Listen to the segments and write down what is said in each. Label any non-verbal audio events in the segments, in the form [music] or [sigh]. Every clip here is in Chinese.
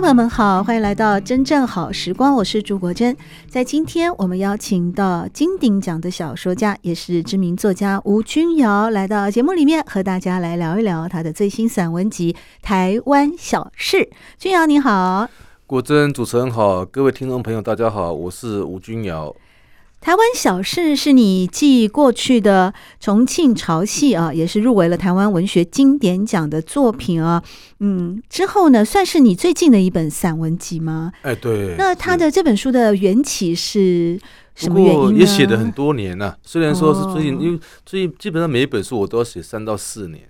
朋友们好，欢迎来到真正好时光，我是朱国珍。在今天，我们邀请到金鼎奖的小说家，也是知名作家吴君瑶来到节目里面，和大家来聊一聊他的最新散文集《台湾小事》。君瑶你好，国珍主持人好，各位听众朋友大家好，我是吴君瑶。台湾小事是你继过去的重庆潮戏啊，也是入围了台湾文学经典奖的作品啊。嗯，之后呢，算是你最近的一本散文集吗？哎，对。那他的这本书的缘起是什么原因呢？也写了很多年了，虽然说是最近，因为最近基本上每一本书我都要写三到四年。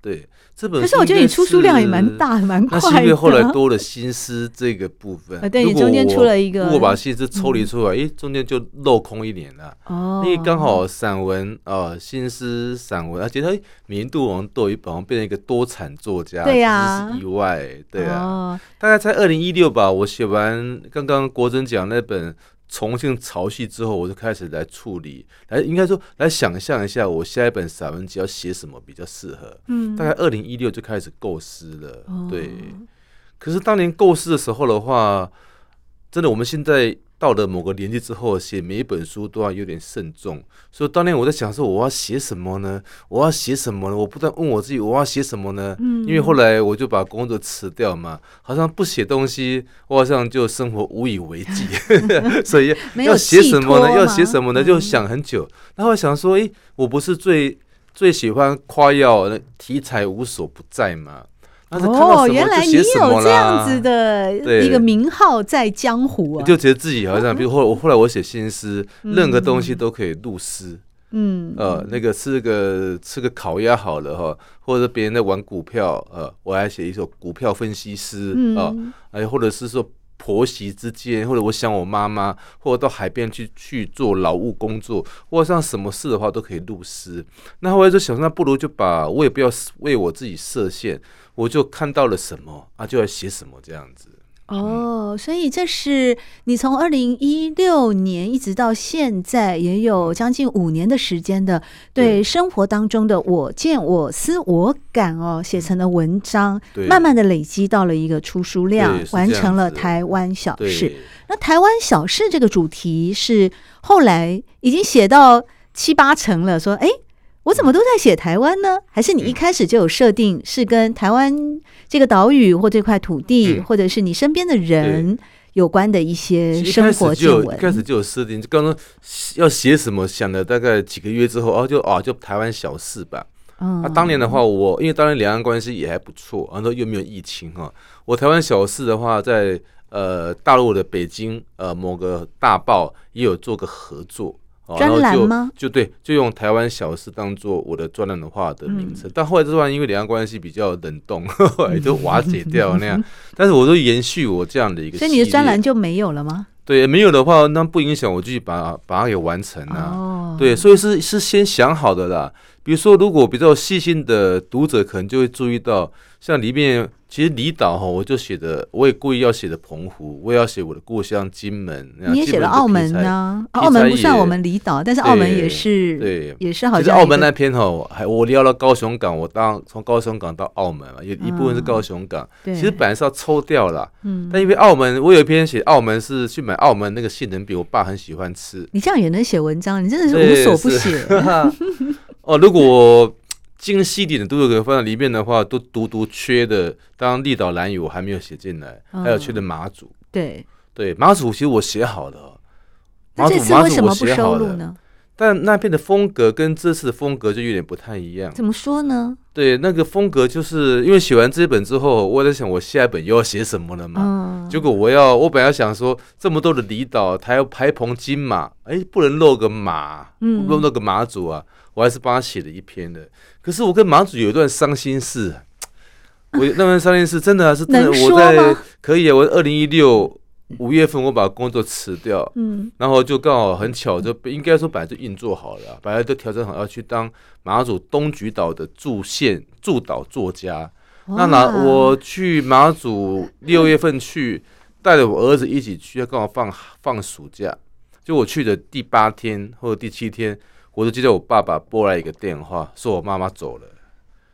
对，这本书可是我觉得你出书量也蛮大，蛮快的。那是因为后来多了心思这个部分。啊、对，你中间出了一个，如果把心思抽离出来，哎、嗯，中间就镂空一年了。哦，因为刚好散文啊、呃，心思散文，而且他年度王都一本，变成一个多产作家。对呀、啊，是意外。对啊，哦、大概在二零一六吧，我写完刚刚国珍讲那本。重庆潮戏之后，我就开始来处理，来应该说来想象一下，我下一本散文集要写什么比较适合。嗯，大概二零一六就开始构思了。哦、对，可是当年构思的时候的话，真的我们现在。到了某个年纪之后，写每一本书都要有点慎重。所以当年我在想说，我要写什么呢？我要写什么呢？我不断问我自己，我要写什么呢？嗯，因为后来我就把工作辞掉嘛，好像不写东西，我好像就生活无以为继。[laughs] 所以要写什么呢？要写什么呢？就想很久。然后想说，诶，我不是最最喜欢夸耀题材无所不在吗？哦，原来你有这样子的一个名号在江湖啊！就觉得自己好像，比如后我后来我写新诗，任何东西都可以入诗。嗯，呃，那个吃个吃个烤鸭好了哈，或者别人在玩股票，呃，我还写一首股票分析诗啊，哎，或者是说婆媳之间，或者我想我妈妈，或者到海边去去做劳务工作，或者像什么事的话都可以入诗。那后来就想，那不如就把我也不要为我自己设限。我就看到了什么啊，就要写什么这样子。哦，所以这是你从二零一六年一直到现在，也有将近五年的时间的，对生活当中的我见我思我感哦，写成的文章，慢慢的累积到了一个出书量，完成了台湾小事。那台湾小事这个主题是后来已经写到七八成了，说哎。我怎么都在写台湾呢？还是你一开始就有设定是跟台湾这个岛屿或这块土地，或者是你身边的人有关的一些生活见闻？一开始就有设定，就刚刚要写什么，想了大概几个月之后，哦，就哦，就台湾小事吧。嗯，那当年的话，我因为当年两岸关系也还不错，然后又没有疫情哈。我台湾小事的话，在呃大陆的北京呃某个大报也有做个合作。专栏吗？就对，就用台湾小事当做我的专栏的话的名称。嗯、但后来这段因为两岸关系比较冷冻，[laughs] 后来就瓦解掉那样。但是我都延续我这样的一个，所以你的专栏就没有了吗？对，没有的话，那不影响我继续把把它给完成啊。哦、对，所以是是先想好的啦。比如说，如果比较细心的读者，可能就会注意到，像里面。其实离岛哈，我就写的，我也故意要写的澎湖，我也要写我的故乡金门。你也写了澳门呢？澳门不算我们离岛，但是澳门也是，对，也是好像。其实澳门那篇哈，还我聊了高雄港，我当从高雄港到澳门嘛，有一部分是高雄港。其实本来是要抽掉了，嗯，但因为澳门，我有一篇写澳门是去买澳门那个杏仁饼，我爸很喜欢吃。你这样也能写文章？你真的是无所不写。[laughs] 哦，如果。精细一点的都有可以放在里面的话，都独独缺的。当离岛蓝屿我还没有写进来，还有缺的马祖。对对，马祖其实我写好了。那这次为什么不收录呢？但那边的风格跟这次的风格就有点不太一样。怎么说呢？对，那个风格就是因为写完这本之后，我在想我下一本又要写什么了嘛。嗯，结果我要，我本来想说，这么多的离岛，还要排澎金马，哎，不能漏个马，嗯，漏个马祖啊，我还是帮他写了一篇的。可是我跟马祖有一段伤心事，我那段伤心事真的是真的，我在可以啊，我二零一六五月份我把工作辞掉，嗯，然后就刚好很巧，就应该说本来就运作好了，本来都调整好要去当马祖东莒岛的驻县驻岛作家。那哪我去马祖六月份去，带着我儿子一起去，刚好放放暑假。就我去的第八天或者第七天，我就记得我爸爸拨来一个电话，说我妈妈走了，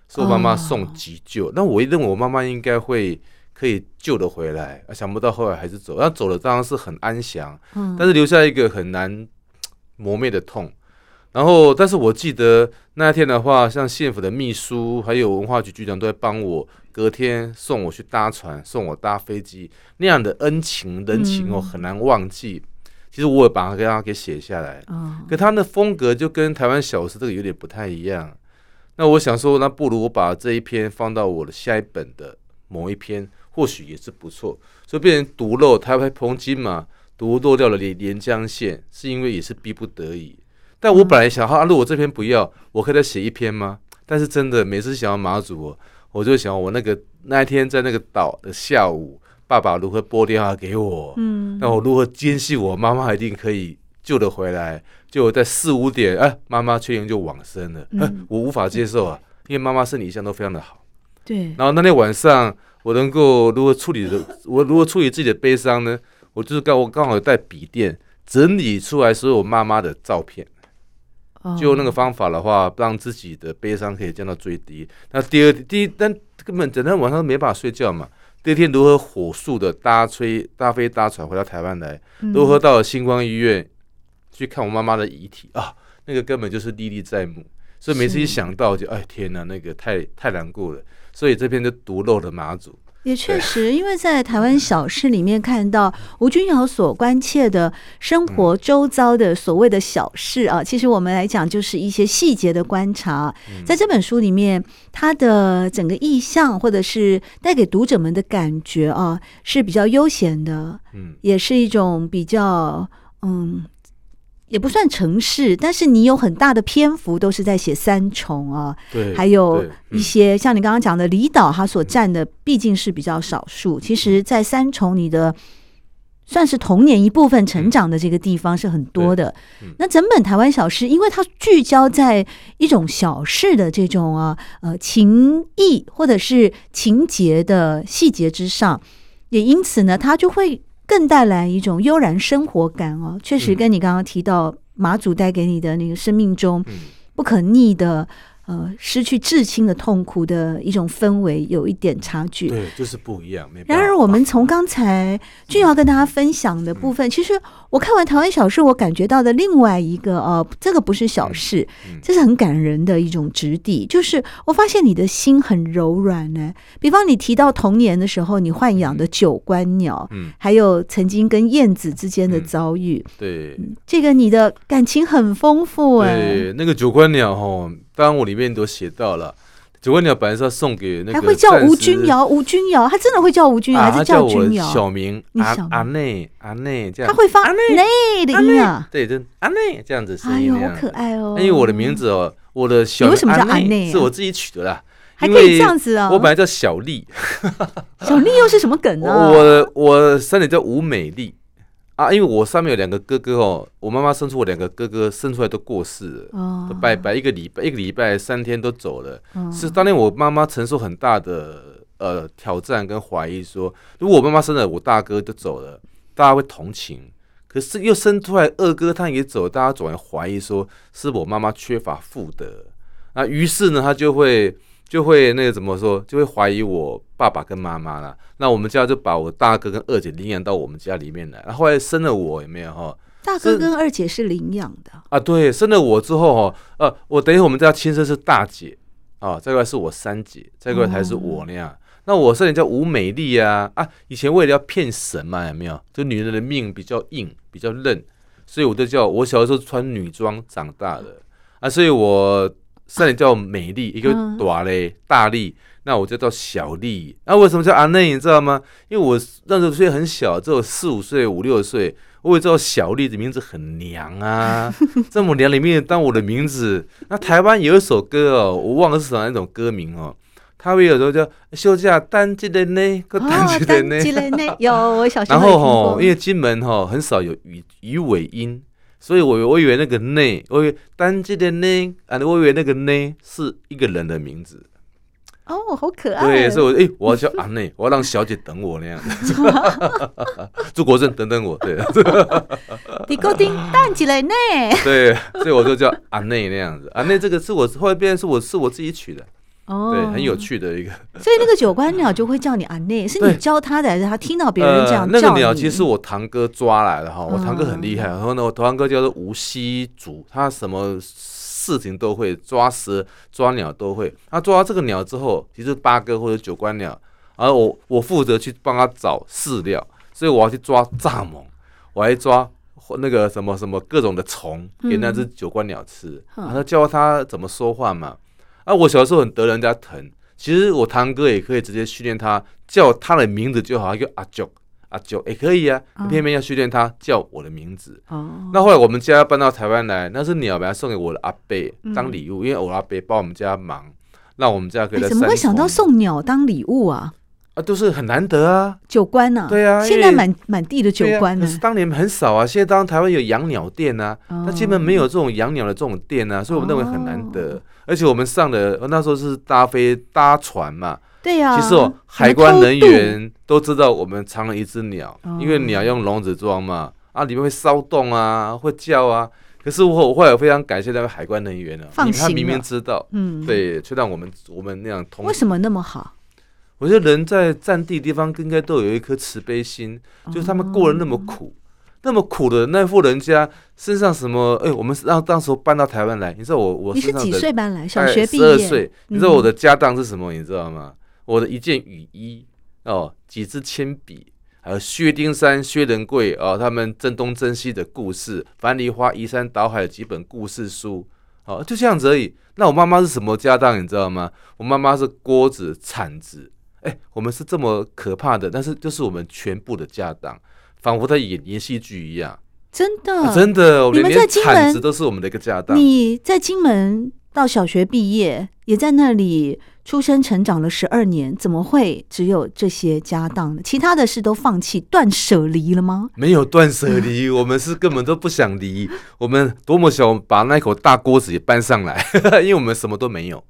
说我妈妈送急救。那我一认为我妈妈应该会可以救得回来，想不到后来还是走。那走了当然是很安详，但是留下一个很难磨灭的痛。然后，但是我记得那天的话，像县府的秘书还有文化局局长都在帮我，隔天送我去搭船，送我搭飞机，那样的恩情人情哦，很难忘记。其实我也把它给他给写下来，可他的风格就跟台湾小事这个有点不太一样。那我想说，那不如我把这一篇放到我的下一本的某一篇，或许也是不错。所以变成独漏台湾彭金嘛，独漏掉了连连江县，是因为也是逼不得已。但我本来想，哈，如果这篇不要，我可以再写一篇吗？但是真的，每次想要马祖，我我就想我那个那一天在那个岛的下午，爸爸如何拨电话给我，嗯，那我如何坚信我妈妈一定可以救得回来？就在四五点，哎，妈妈确认就往生了，哎，我无法接受啊，因为妈妈身体一向都非常的好，对。然后那天晚上，我能够如何处理的，[coughs] 我如何处理自己的悲伤呢？我就是刚我刚好有带笔电整理出来所有妈妈的照片。就那个方法的话，让自己的悲伤可以降到最低。那第二第一，但根本整天晚上没办法睡觉嘛。第二天如何火速的搭飞搭飞搭船回到台湾来，如何到了星光医院去看我妈妈的遗体啊？那个根本就是历历在目。所以每次一想到就哎天哪，那个太太难过了。所以这篇就独漏了马祖。也确实，因为在台湾小事里面看到吴君尧所关切的生活周遭的所谓的小事啊，其实我们来讲就是一些细节的观察。在这本书里面，它的整个意象或者是带给读者们的感觉啊，是比较悠闲的，嗯，也是一种比较嗯。也不算城市，但是你有很大的篇幅都是在写三重啊，对，还有一些像你刚刚讲的离岛，它所占的毕竟是比较少数。其实，在三重，你的算是童年一部分成长的这个地方是很多的。那整本台湾小诗，因为它聚焦在一种小事的这种啊呃情谊或者是情节的细节之上，也因此呢，它就会。更带来一种悠然生活感哦，确实跟你刚刚提到马祖带给你的那个生命中不可逆的。呃，失去至亲的痛苦的一种氛围有一点差距，对，就是不一样。然而，我们从刚才俊瑶跟大家分享的部分，嗯、其实我看完台湾小事，我感觉到的另外一个呃，这个不是小事，嗯嗯、这是很感人的一种质地。就是我发现你的心很柔软呢。比方你提到童年的时候，你豢养的九官鸟，嗯，还有曾经跟燕子之间的遭遇，嗯、对、嗯，这个你的感情很丰富哎。对，那个九官鸟哈。当然，我里面都写到了，九官鸟本来是要送给那个，还会叫吴君瑶，吴君瑶，他真的会叫吴君瑶，还是叫君瑶？小名阿阿内阿内这样，他会发阿内的音啊，对，就阿内这样子声音，好可爱哦。因为我的名字哦，我的小名为什么叫阿内？是我自己取的啦，还可以这样子啊。我本来叫小丽，[laughs] 小丽又是什么梗呢？我我三姐叫吴美丽。啊，因为我上面有两个哥哥哦，我妈妈生出我两个哥哥，生出来都过世了，哦、都拜拜一个礼拜，一个礼拜三天都走了。哦、是当年我妈妈承受很大的呃挑战跟怀疑说，说如果我妈妈生了我大哥都走了，大家会同情；可是又生出来二哥他也走，大家总会怀疑说是我妈妈缺乏妇德。那于是呢，他就会。就会那个怎么说，就会怀疑我爸爸跟妈妈了。那我们家就把我大哥跟二姐领养到我们家里面来。然后后来生了我，有没有哈？大哥跟二姐是领养的啊？对，生了我之后哈，呃，我等于我们家亲生是大姐啊，再过来是我三姐，再过来才是我那样。哦、那我生人叫吴美丽啊啊！以前为了要骗神嘛，有没有？就女人的命比较硬，比较韧，所以我就叫我小时候穿女装长大的啊，所以我。三年叫美丽，一个大嘞大力，那我就叫小丽。那、啊、为什么叫阿内？你知道吗？因为我那时候虽然很小，只有四五岁、五六岁，我也知道小丽的名字很娘啊，[laughs] 这么娘里面当我的名字。那台湾有一首歌哦，我忘了是哪一种歌名哦。他会有时候叫休假单机的呢，个单机的呢，有我小时候。然后吼，因为金门吼很少有鱼鱼尾音，所以我我以为那个内，我以为单机的内，啊，我以为那个内是一个人的名字。哦，好可爱。对，所以我诶，我要叫阿 [laughs] 内，我要让小姐等我那样子。[laughs] 朱国正等等我，对。你固定单机的呢？对，所以我就叫阿内那样子。阿内这个是我后来变成是我是我自己取的。哦，对，很有趣的一个。[laughs] 所以那个九官鸟就会叫你阿内，是你教他的，还是他听到别人这样叫？呃、那个鸟其实是我堂哥抓来的哈，我堂哥很厉害。然后呢，我堂哥叫做无锡族，他什么事情都会，抓蛇、抓鸟都会。他抓到这个鸟之后，其实八哥或者九官鸟，而我我负责去帮他找饲料，所以我要去抓蚱蜢，我还抓那个什么什么各种的虫给那只九官鸟吃。然后教它怎么说话嘛。啊，我小时候很得人家疼。其实我堂哥也可以直接训练他叫他的名字就好，叫阿九阿九也可以啊。偏偏要训练他叫我的名字。哦。那后来我们家搬到台湾来，那是鸟，把它送给我的阿伯当礼物，因为我阿伯帮我们家忙，让我们家可以。怎么会想到送鸟当礼物啊？啊，都是很难得啊。九官呐。对啊。现在满满地的九官呢。可是当年很少啊。现在当台湾有养鸟店啊，那基本没有这种养鸟的这种店啊，所以我们认为很难得。而且我们上的那时候是搭飞搭船嘛，对呀、啊。其实哦，海关人员都知道我们藏了一只鸟，因为鸟用笼子装嘛，啊，里面会骚动啊，会叫啊。可是我我后来非常感谢那个海关人员呢，因为他明明知道，嗯，对，却让我们我们那样通。为什么那么好？我觉得人在占地地方应该都有一颗慈悲心，就是他们过得那么苦。那么苦的那户人家身上什么？哎，我们让当时搬到台湾来，你知道我我身上你是几岁搬来？小学毕业。十二岁。你知道我的家当是什么？你知道吗？我的一件雨衣哦，几支铅笔，还有薛丁山、薛仁贵哦，他们争东争西的故事，樊梨花移山倒海的几本故事书，哦，就这样子而已。那我妈妈是什么家当？你知道吗？我妈妈是锅子、铲子。哎，我们是这么可怕的，但是就是我们全部的家当。仿佛在演演戏剧一样，真的，啊、真的。你们在金门，铲子都是我们的一个家当。你在金门到小学毕业，也在那里出生成长了十二年，怎么会只有这些家当呢？其他的事都放弃、断舍离了吗？没有断舍离，[laughs] 我们是根本都不想离。我们多么想把那口大锅子也搬上来，[laughs] 因为我们什么都没有，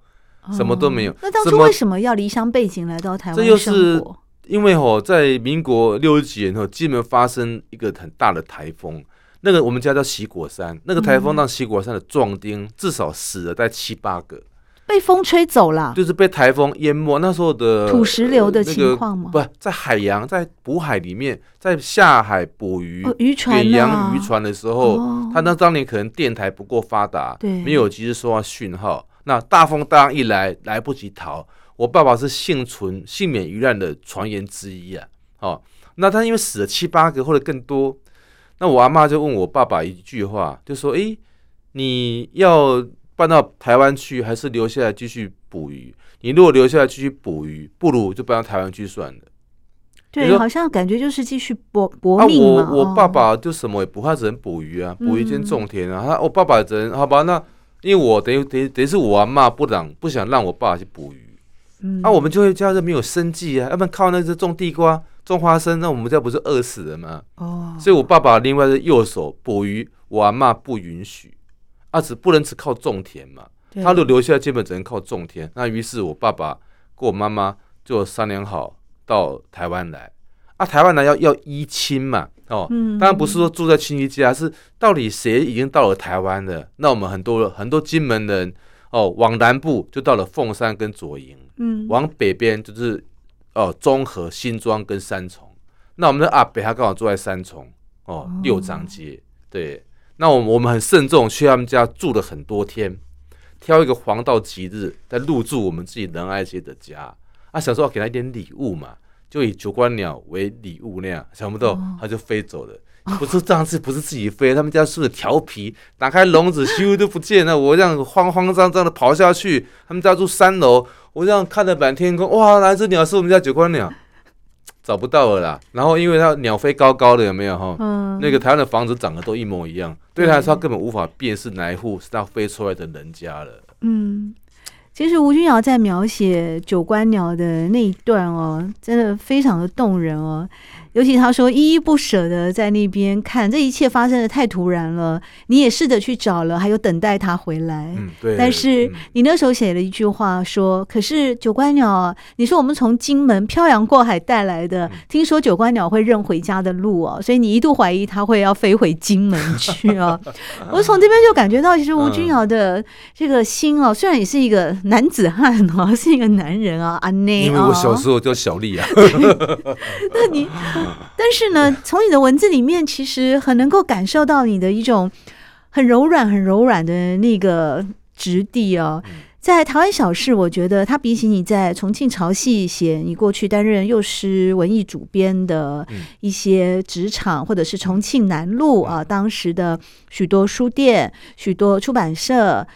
什么都没有。哦、那当初为什么要离乡背井来到台湾生活？这就是因为吼，在民国六十几年后，金门发生一个很大的台风，那个我们家叫喜果山，那个台风让喜果山的壮丁至少死了大概七八个，被风吹走了，就是被台风淹没。那时候的土石流的情况吗？不，在海洋，在捕海里面，在下海捕鱼，渔船、远洋渔船的时候，他那当年可能电台不够发达，对，没有及时收到讯号，那大风大浪一来，来不及逃。我爸爸是幸存、幸免于难的传言之一啊！哦，那他因为死了七八个或者更多，那我阿妈就问我爸爸一句话，就说：“诶，你要搬到台湾去，还是留下来继续捕鱼？你如果留下来继续捕鱼，不如就搬到台湾去算了。”对，好像感觉就是继续搏搏命我我爸爸就什么也不怕，只能捕鱼啊，捕鱼兼种田啊。他我爸爸只能好吧？那因为我等于等于等于是我阿妈不让不想让我爸爸去捕鱼。那、啊、我们就会家这没有生计啊，要不然靠那只种地瓜、种花生，那我们家不是饿死了吗？哦，所以我爸爸另外的右手捕鱼，我阿妈不允许，啊，只不能只靠种田嘛。他都留下来，基本只能靠种田。那于是我爸爸跟我妈妈就商量好到台湾来。啊，台湾来要要依亲嘛，哦，当然不是说住在亲戚家，是到底谁已经到了台湾了？那我们很多很多金门人哦，往南部就到了凤山跟左营。嗯，往北边就是哦，中和、新庄跟三重。那我们的阿北他刚好住在三重哦，六张街。对，那我我们很慎重去他们家住了很多天，挑一个黄道吉日再入住我们自己仁爱街的家。啊，想说要给他一点礼物嘛，就以九官鸟为礼物那样，想不到他就飞走了。[laughs] 不是这样子，不是自己飞，他们家是调皮，打开笼子，咻都不见了。我这样慌慌张张的跑下去，他们家住三楼，我这样看着满天空，哇，哪只鸟是我们家九官鸟？[laughs] 找不到了啦。然后因为它鸟飞高高的，有没有哈？嗯。那个台湾的房子长得都一模一样，对他来说他根本无法辨识哪一户是他飞出来的人家了。嗯。其实吴君尧在描写九官鸟的那一段哦，真的非常的动人哦。尤其他说依依不舍的在那边看，这一切发生的太突然了。你也试着去找了，还有等待他回来。嗯，对。但是你那时候写了一句话说：“可是九官鸟，你说我们从金门漂洋过海带来的，听说九官鸟会认回家的路哦，所以你一度怀疑它会要飞回金门去哦。[laughs] 我从这边就感觉到，其实吴君瑶的 [laughs] 这个心哦，虽然也是一个男子汉哦，是一个男人啊，阿内。因为我小时候叫小丽啊。[laughs] 那你。但是呢，从你的文字里面，其实很能够感受到你的一种很柔软、很柔软的那个质地哦。在台湾小事，我觉得它比起你在重庆潮戏写你过去担任幼师文艺主编的一些职场，或者是重庆南路啊，当时的许多书店、许多出版社，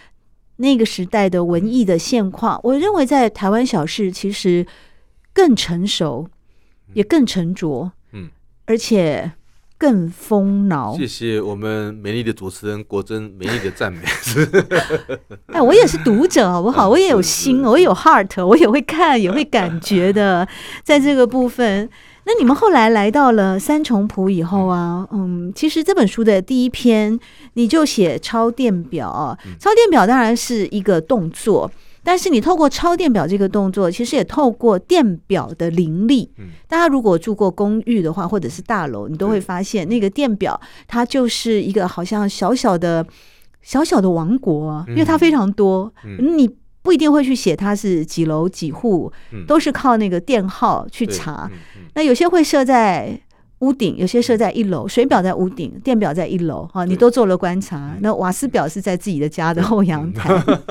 那个时代的文艺的现况，我认为在台湾小事其实更成熟。也更沉着，嗯，而且更丰饶。谢谢我们美丽的主持人国珍美丽的赞美。[laughs] [laughs] 哎，我也是读者，好不好？我也有心，我也有 heart，我也会看，也会感觉的。[laughs] 在这个部分，那你们后来来到了三重谱以后啊，嗯，其实这本书的第一篇你就写抄电表，抄电表当然是一个动作。但是你透过抄电表这个动作，其实也透过电表的灵力。大家如果住过公寓的话，或者是大楼，你都会发现那个电表它就是一个好像小小的、小小的王国，因为它非常多。你不一定会去写它是几楼几户，都是靠那个电号去查。那有些会设在。屋顶有些设在一楼，水表在屋顶，电表在一楼，哈，你都做了观察。那瓦斯表是在自己的家的后阳台。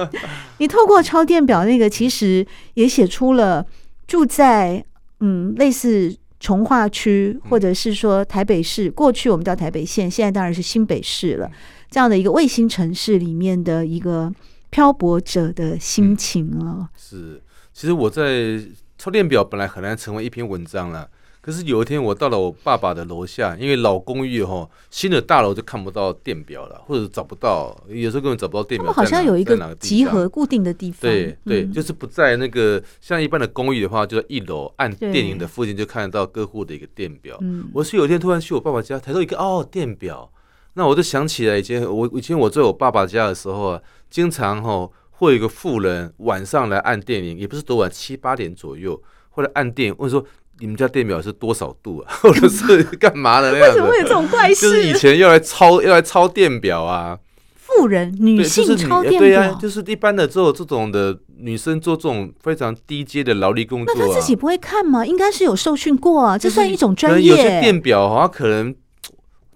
[laughs] 你透过抄电表那个，其实也写出了住在嗯类似从化区，或者是说台北市，过去我们叫台北县，现在当然是新北市了，这样的一个卫星城市里面的一个漂泊者的心情啊。是，其实我在抄电表本来很难成为一篇文章了。可是有一天，我到了我爸爸的楼下，因为老公寓哈，新的大楼就看不到电表了，或者找不到，有时候根本找不到电表。他们好像有一个集合固定的地方。对对，就是不在那个像一般的公寓的话，就在一楼按电铃的附近就看得到各户的一个电表。我是有一天突然去我爸爸家，抬头一看，哦，电表，那我就想起来以前我以前我在我爸爸家的时候啊，经常哈会有一个妇人晚上来按电铃，也不是多晚，七八点左右，或者按电问说。你们家电表是多少度啊？或者是干嘛的那样子？为什么会有这种怪事？就是以前要来抄，要来抄电表啊。妇人、女性抄电表，对呀，就是一般的做这种的女生做这种非常低阶的劳力工作。那她自己不会看吗？应该是有受训过啊，这算一种专业。有些电表好像可能，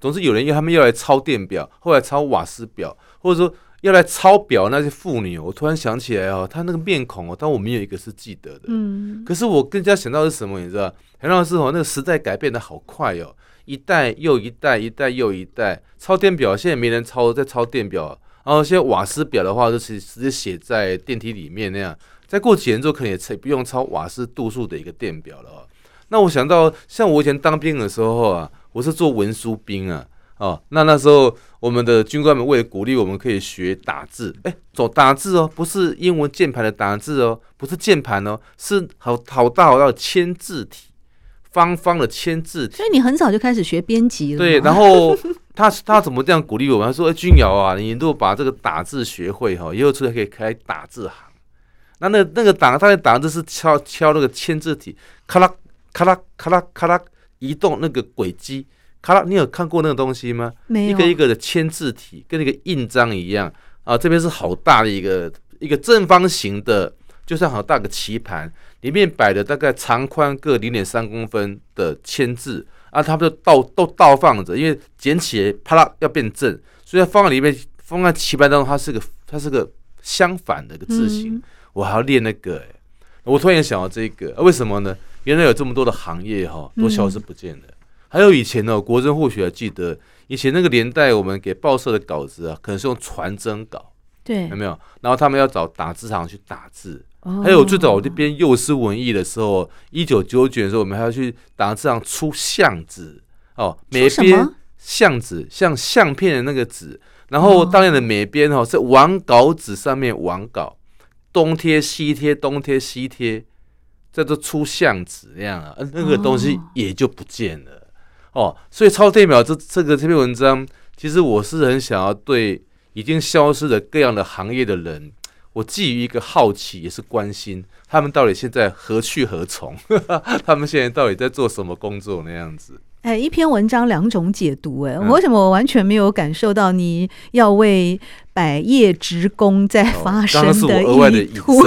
总是有人要他们要来抄电表，后来抄瓦斯表，或者说。要来抄表那些妇女，我突然想起来哦，她那个面孔哦，但我没有一个是记得的。嗯，可是我更加想到的是什么？你知道，很重要的是哦，那个时代改变的好快哦，一代又一代，一代又一代。抄电表现在没人抄，在抄电表。然后现在瓦斯表的话，就是直接写在电梯里面那样。再过几年之后，可能也不用抄瓦斯度数的一个电表了哦。那我想到，像我以前当兵的时候啊，我是做文书兵啊。哦，那那时候我们的军官们为了鼓励我们可以学打字，哎，走打字哦，不是英文键盘的打字哦，不是键盘哦，是好好大好大的签字体，方方的签字体。所以你很早就开始学编辑了。对，然后他他怎么这样鼓励我们？他说：“哎，君瑶啊，你如果把这个打字学会哈，以后出来可以开打字行。那那那个打，他的打字是敲敲那个签字体，咔啦咔啦咔啦咔啦移动那个轨迹。”好了，你有看过那个东西吗？没有。一个一个的签字体，跟那个印章一样啊。这边是好大的一个一个正方形的，就像好大个棋盘，里面摆的大概长宽各零点三公分的签字啊，它们就倒都倒放着，因为捡起来啪啦要变正，所以它放在里面，放在棋盘当中，它是个它是个相反的一个字形。嗯、我还要练那个、欸，我突然想到这个，啊、为什么呢？原来有这么多的行业哈，都消失不见了。嗯还有以前呢，国珍或许还记得，以前那个年代，我们给报社的稿子啊，可能是用传真稿，对，有没有？然后他们要找打字行去打字。哦、还有最早我这边幼师文艺的时候，一九九九年的时候，我们还要去打字行出相纸。哦，每边相纸像相片的那个纸，然后当年的每边哦是完稿纸上面完稿，东贴西贴，东贴西贴。叫做出相纸那样啊，那个东西也就不见了哦，哦。所以超电秒这这个这篇文章，其实我是很想要对已经消失的各样的行业的人，我基于一个好奇，也是关心他们到底现在何去何从，[laughs] 他们现在到底在做什么工作那样子。哎，一篇文章两种解读，哎，为什么我完全没有感受到你要为百业职工在发生的意图？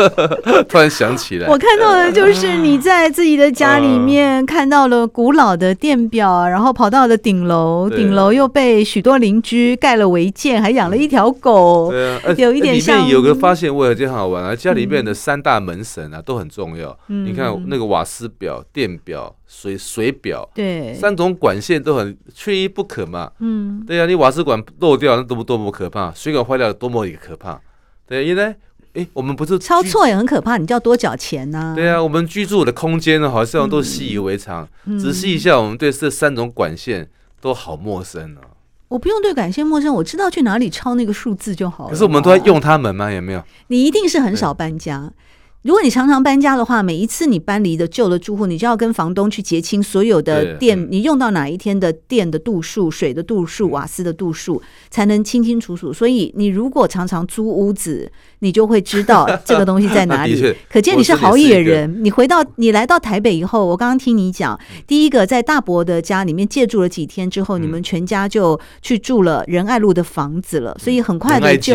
[laughs] 突然想起来，我看到的就是你在自己的家里面看到了古老的电表，然后跑到了顶楼，顶楼又被许多邻居盖了违建，还养了一条狗。对啊，有一点像。里面有个发现，我有件很好玩啊，家里面的三大门神啊都很重要。你看那个瓦斯表、电表、水水表，对，三种管线都很缺一不可嘛。嗯，对啊，你瓦斯管漏掉，那多么多么可怕。啊，水管坏掉多么也可怕！对，因为哎，我们不是抄错也很可怕，你就要多缴钱呐、啊。对啊，我们居住的空间呢，好像都习以为常。嗯、仔细一下，我们对这三种管线都好陌生啊。我不用对管线陌生，我知道去哪里抄那个数字就好了。可是我们都在用它们吗？有没有？你一定是很少搬家。如果你常常搬家的话，每一次你搬离的旧的住户，你就要跟房东去结清所有的电，嗯、你用到哪一天的电的度数、水的度数、瓦斯的度数，才能清清楚楚。所以你如果常常租屋子，你就会知道这个东西在哪里。[laughs] 可见你是好野人。你回到你来到台北以后，我刚刚听你讲，第一个在大伯的家里面借住了几天之后，嗯、你们全家就去住了仁爱路的房子了，所以很快的就。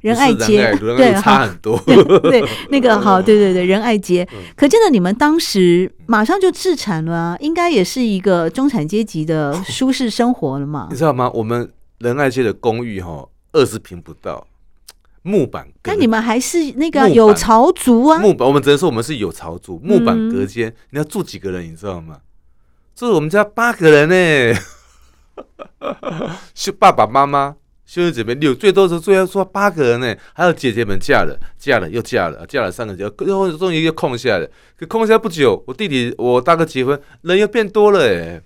仁爱街，对，差很多。对，那个好，对对对，仁爱街。可见得你们当时马上就自产了啊，应该也是一个中产阶级的 [laughs] 舒适生活了嘛？你知道吗？我们仁爱街的公寓哈，二十平不到，木板。那你们还是那个有朝族啊？木板，我们只能说我们是有朝族，木板隔间。你要住几个人？你知道吗？住我们家八个人呢，[laughs] 是爸爸妈妈。兄弟姐妹六，最多是最多说八个人呢，还有姐姐们嫁了，嫁了又嫁了，嫁了三个姐，最后终于又空下来了。可空下来不久，我弟弟我大哥结婚，人又变多了哎，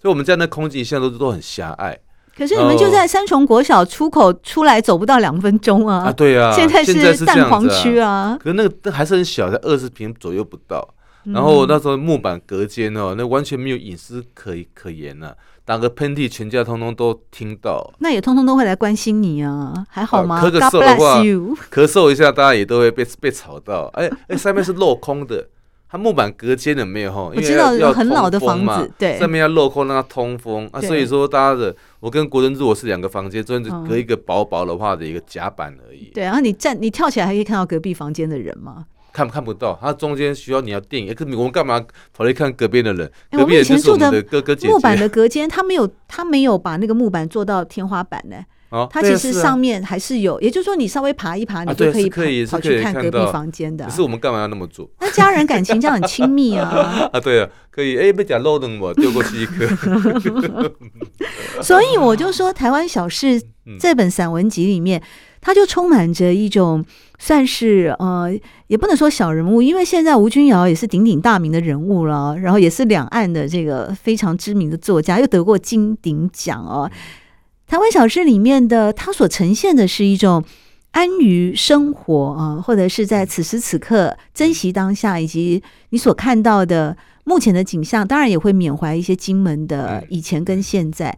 所以我们家那空间现在都都很狭隘。可是你们就在三重国小出口出来，走不到两分钟啊！啊，对啊，现在是蛋黄区啊，啊。可是那个还是很小，才二十平左右不到。然后那时候木板隔间哦，那完全没有隐私可以可言呐、啊。打个喷嚏，全家通通都听到。那也通通都会来关心你啊，还好吗？咳个嗽的话，咳嗽一下，大家也都会被被吵到。哎哎，上面是镂空的，它木板隔间的没有哈？因为要要很老的房子，对，上面要镂空让它通风啊。所以说，大家的我跟国珍住我是两个房间，中间隔一个薄薄的话的一个夹板而已。对，然后你站，你跳起来还可以看到隔壁房间的人吗？看看不到，它中间需要你要电影。可是我们干嘛跑来看隔壁的人？隔壁人就是我们的哥哥姐姐。木板的隔间，他没有，他没有把那个木板做到天花板呢。哦，它其实上面还是有，也就是说，你稍微爬一爬，你就可以可以跑去看隔壁房间的。可是我们干嘛要那么做？那家人感情这样很亲密啊！[laughs] 啊，对啊，可以。哎，被讲漏的我丢过去一颗。[laughs] 所以我就说，《台湾小事》这本散文集里面。它就充满着一种算是呃，也不能说小人物，因为现在吴君尧也是鼎鼎大名的人物了，然后也是两岸的这个非常知名的作家，又得过金鼎奖哦。台湾小事里面的他所呈现的是一种安于生活啊，或者是在此时此刻珍惜当下，以及你所看到的目前的景象，当然也会缅怀一些金门的以前跟现在。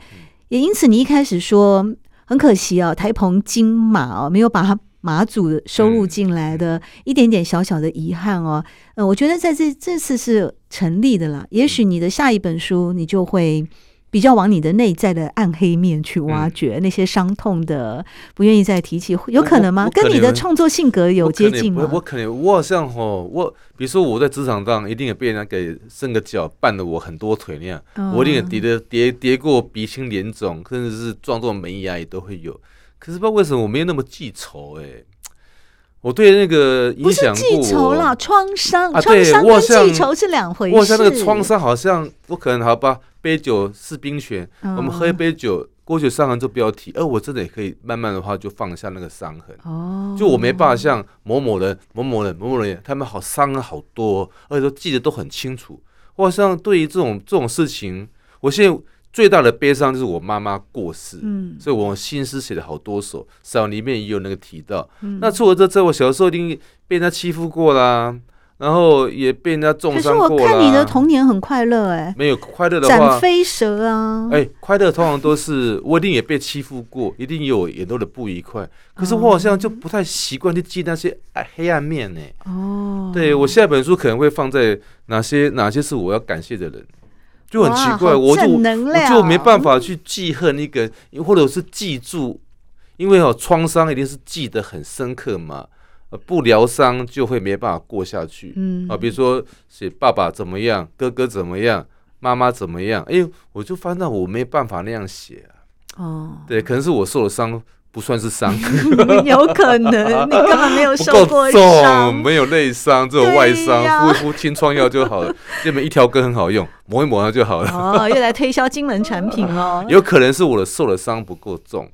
也因此，你一开始说。很可惜哦，台澎金马哦，没有把它马祖收录进来的一点点小小的遗憾哦。呃，我觉得在这这次是成立的啦。也许你的下一本书，你就会比较往你的内在的暗黑面去挖掘，嗯、那些伤痛的不愿意再提起，有可能吗？跟你的创作性格有接近吗？我，我可能我好像哦，我比如说我在职场上一定也被人家给伸个脚绊了我很多腿那样，嗯、我一定也跌的跌跌过鼻青脸肿，甚至是撞到门牙也都会有。可是不知道为什么我没有那么记仇哎、欸。我对那个影响不记仇啦，创伤，创伤跟记仇是两回事。我像那个创伤，好像我可能好吧，杯酒释兵权，嗯、我们喝一杯酒，过去伤痕就不要提。而我真的也可以慢慢的话就放下那个伤痕。哦，就我没办法像某某人、某某人、某某人，他们好伤痕好多，而且都记得都很清楚。我好像对于这种这种事情，我现在。最大的悲伤就是我妈妈过世，嗯，所以我新诗写了好多首，诗里面也有那个提到。嗯、那除了这之外，我小时候一定被人家欺负过啦，然后也被人家重伤过。可是我看你的童年很快乐哎，没有快乐的话，斩飞蛇啊，哎，快乐通常都是我一定也被欺负过，一定有很多的不愉快。可是我好像就不太习惯去记那些黑暗面呢。哦，对我下一本书可能会放在哪些哪些是我要感谢的人。就很奇怪，我就我就没办法去记恨一个，或者是记住，因为哦，创伤一定是记得很深刻嘛，不疗伤就会没办法过下去。嗯啊，比如说写爸爸怎么样，哥哥怎么样，妈妈怎么样，哎，我就发现我没办法那样写啊。哦，对，可能是我受了伤。不算是伤，[laughs] 有可能你根本没有 [laughs] 受过伤，没有内伤，只有外伤，敷一敷清创药就好了。这边一条根很好用，抹一抹它就好了。哦，又来推销金门产品哦。[laughs] 有可能是我的受的伤不够重，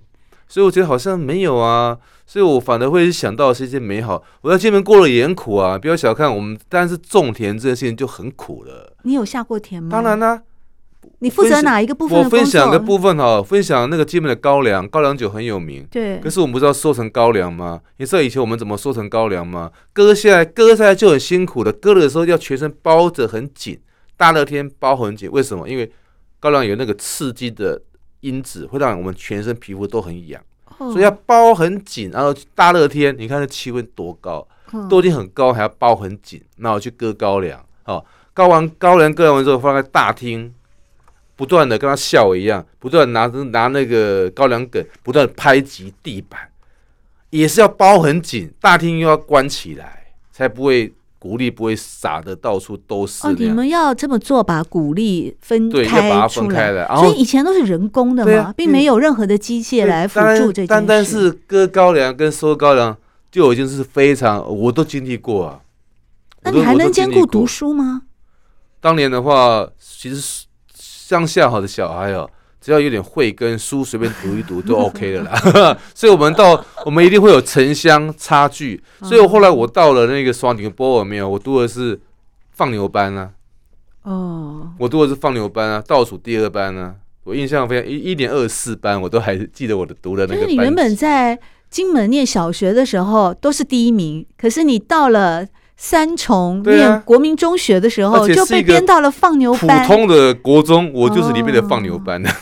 所以我觉得好像没有啊，所以我反而会想到是一些美好。我在这边过了也很苦啊，不要小看我们，但是种田这件事情就很苦了。你有下过田吗？当然啦、啊。你负责哪一个部分？我分享的部分哈，分享那个基本的高粱，高粱酒很有名。对。可是我们不知道收成高粱吗？你知道以前我们怎么收成高粱吗？割下来，割下来就很辛苦的，割的时候要全身包着很紧，大热天包很紧。为什么？因为高粱有那个刺激的因子，会让我们全身皮肤都很痒，哦、所以要包很紧。然后大热天，你看那气温多高，都已经很高，还要包很紧，然后去割高粱。好，割完高粱，割完之后放在大厅。不断的跟他笑一样，不断拿着拿那个高粱梗，不断拍击地板，也是要包很紧，大厅又要关起来，才不会谷粒不会撒的到处都是。哦，你们要这么做，把谷粒分开，对，要把它分开来。所以以前都是人工的嘛，啊、并没有任何的机械来辅助这件事。单单是割高粱跟收高粱就已经是非常，我都经历过啊。那你还能兼顾读书吗？当年的话，其实是。乡下好的小孩哦，只要有点慧根，书随便读一读 [laughs] 都 OK 了啦。[laughs] 所以，我们到我们一定会有城乡差距。所以我后来我到了那个双顶波尔没有，我读的是放牛班啊。哦，我读的是放牛班啊，倒数第二班啊。我印象非常一一点二四班，我都还记得我的读的那个班。你原本在金门念小学的时候都是第一名，可是你到了。三重念国民中学的时候，就被编到了放牛班。普通的国中，我就是里面的放牛班的。[laughs]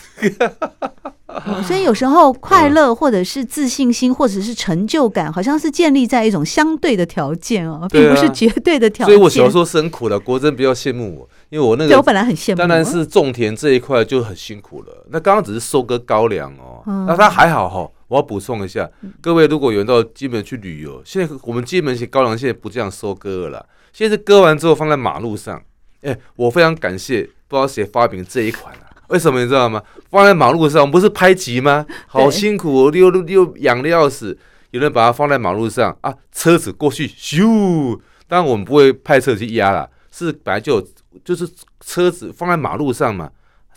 所以有时候快乐，或者是自信心，或者是成就感，好像是建立在一种相对的条件哦，并不是绝对的条件。所以我小时候是很苦的，国珍不要羡慕我，因为我那个我本来很羡慕。当然是种田这一块就很辛苦了。那刚刚只是收割高粱哦，那他还好哈。我要补充一下，各位如果有人到金门去旅游，现在我们金门高粱现在不这样收割了，现在是割完之后放在马路上。哎，我非常感谢，不知道谁发明这一款啊？为什么你知道吗？放在马路上，我们不是拍集吗？好辛苦，又又痒的要死。有人把它放在马路上啊，车子过去咻，当然我们不会派车去压了，是本来就有就是车子放在马路上嘛。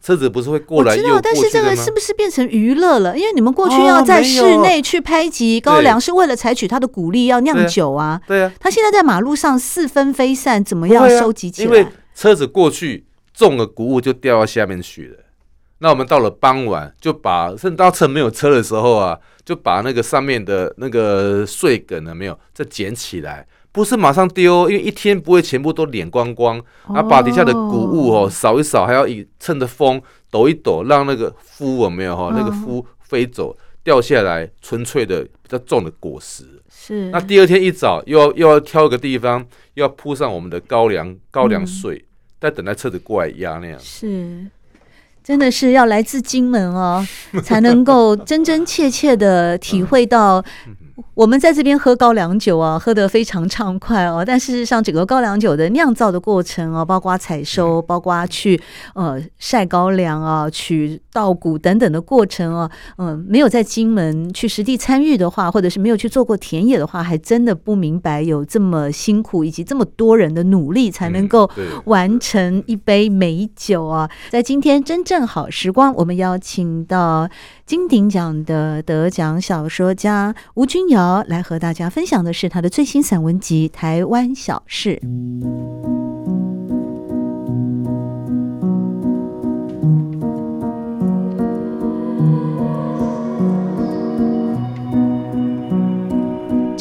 车子不是会过来？我知道，但是这个是不是变成娱乐了？因为你们过去要在室内去拍集高粱，是为了采取它的谷粒要酿酒啊。对啊，他现在在马路上四分飞散，怎么样收集起来？因为车子过去种了谷物就掉到下面去了。那我们到了傍晚，就把甚至到趁没有车的时候啊，就把那个上面的那个碎梗呢，没有再捡起来。不是马上丢，因为一天不会全部都碾光光，啊把底下的谷物哦扫一扫，还要以趁着风抖一抖，让那个麸有没有哈，那个麸飞走掉下来，纯粹的比较重的果实。是。那第二天一早又要又要挑一个地方，又要铺上我们的高粱高粱穗，再等待车子过来压那样。是，真的是要来自金门哦，[laughs] 才能够真真切切的体会到。我们在这边喝高粱酒啊，喝得非常畅快哦。但事实上，整个高粱酒的酿造的过程哦，包括采收，包括去呃晒高粱啊，取稻谷等等的过程哦，嗯，没有在金门去实地参与的话，或者是没有去做过田野的话，还真的不明白有这么辛苦，以及这么多人的努力才能够完成一杯美酒啊！在今天真正好时光，我们邀请到金鼎奖的得奖小说家吴君瑶来和大家分享的是他的最新散文集《台湾小事》。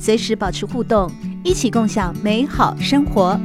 随时保持互动，一起共享美好生活。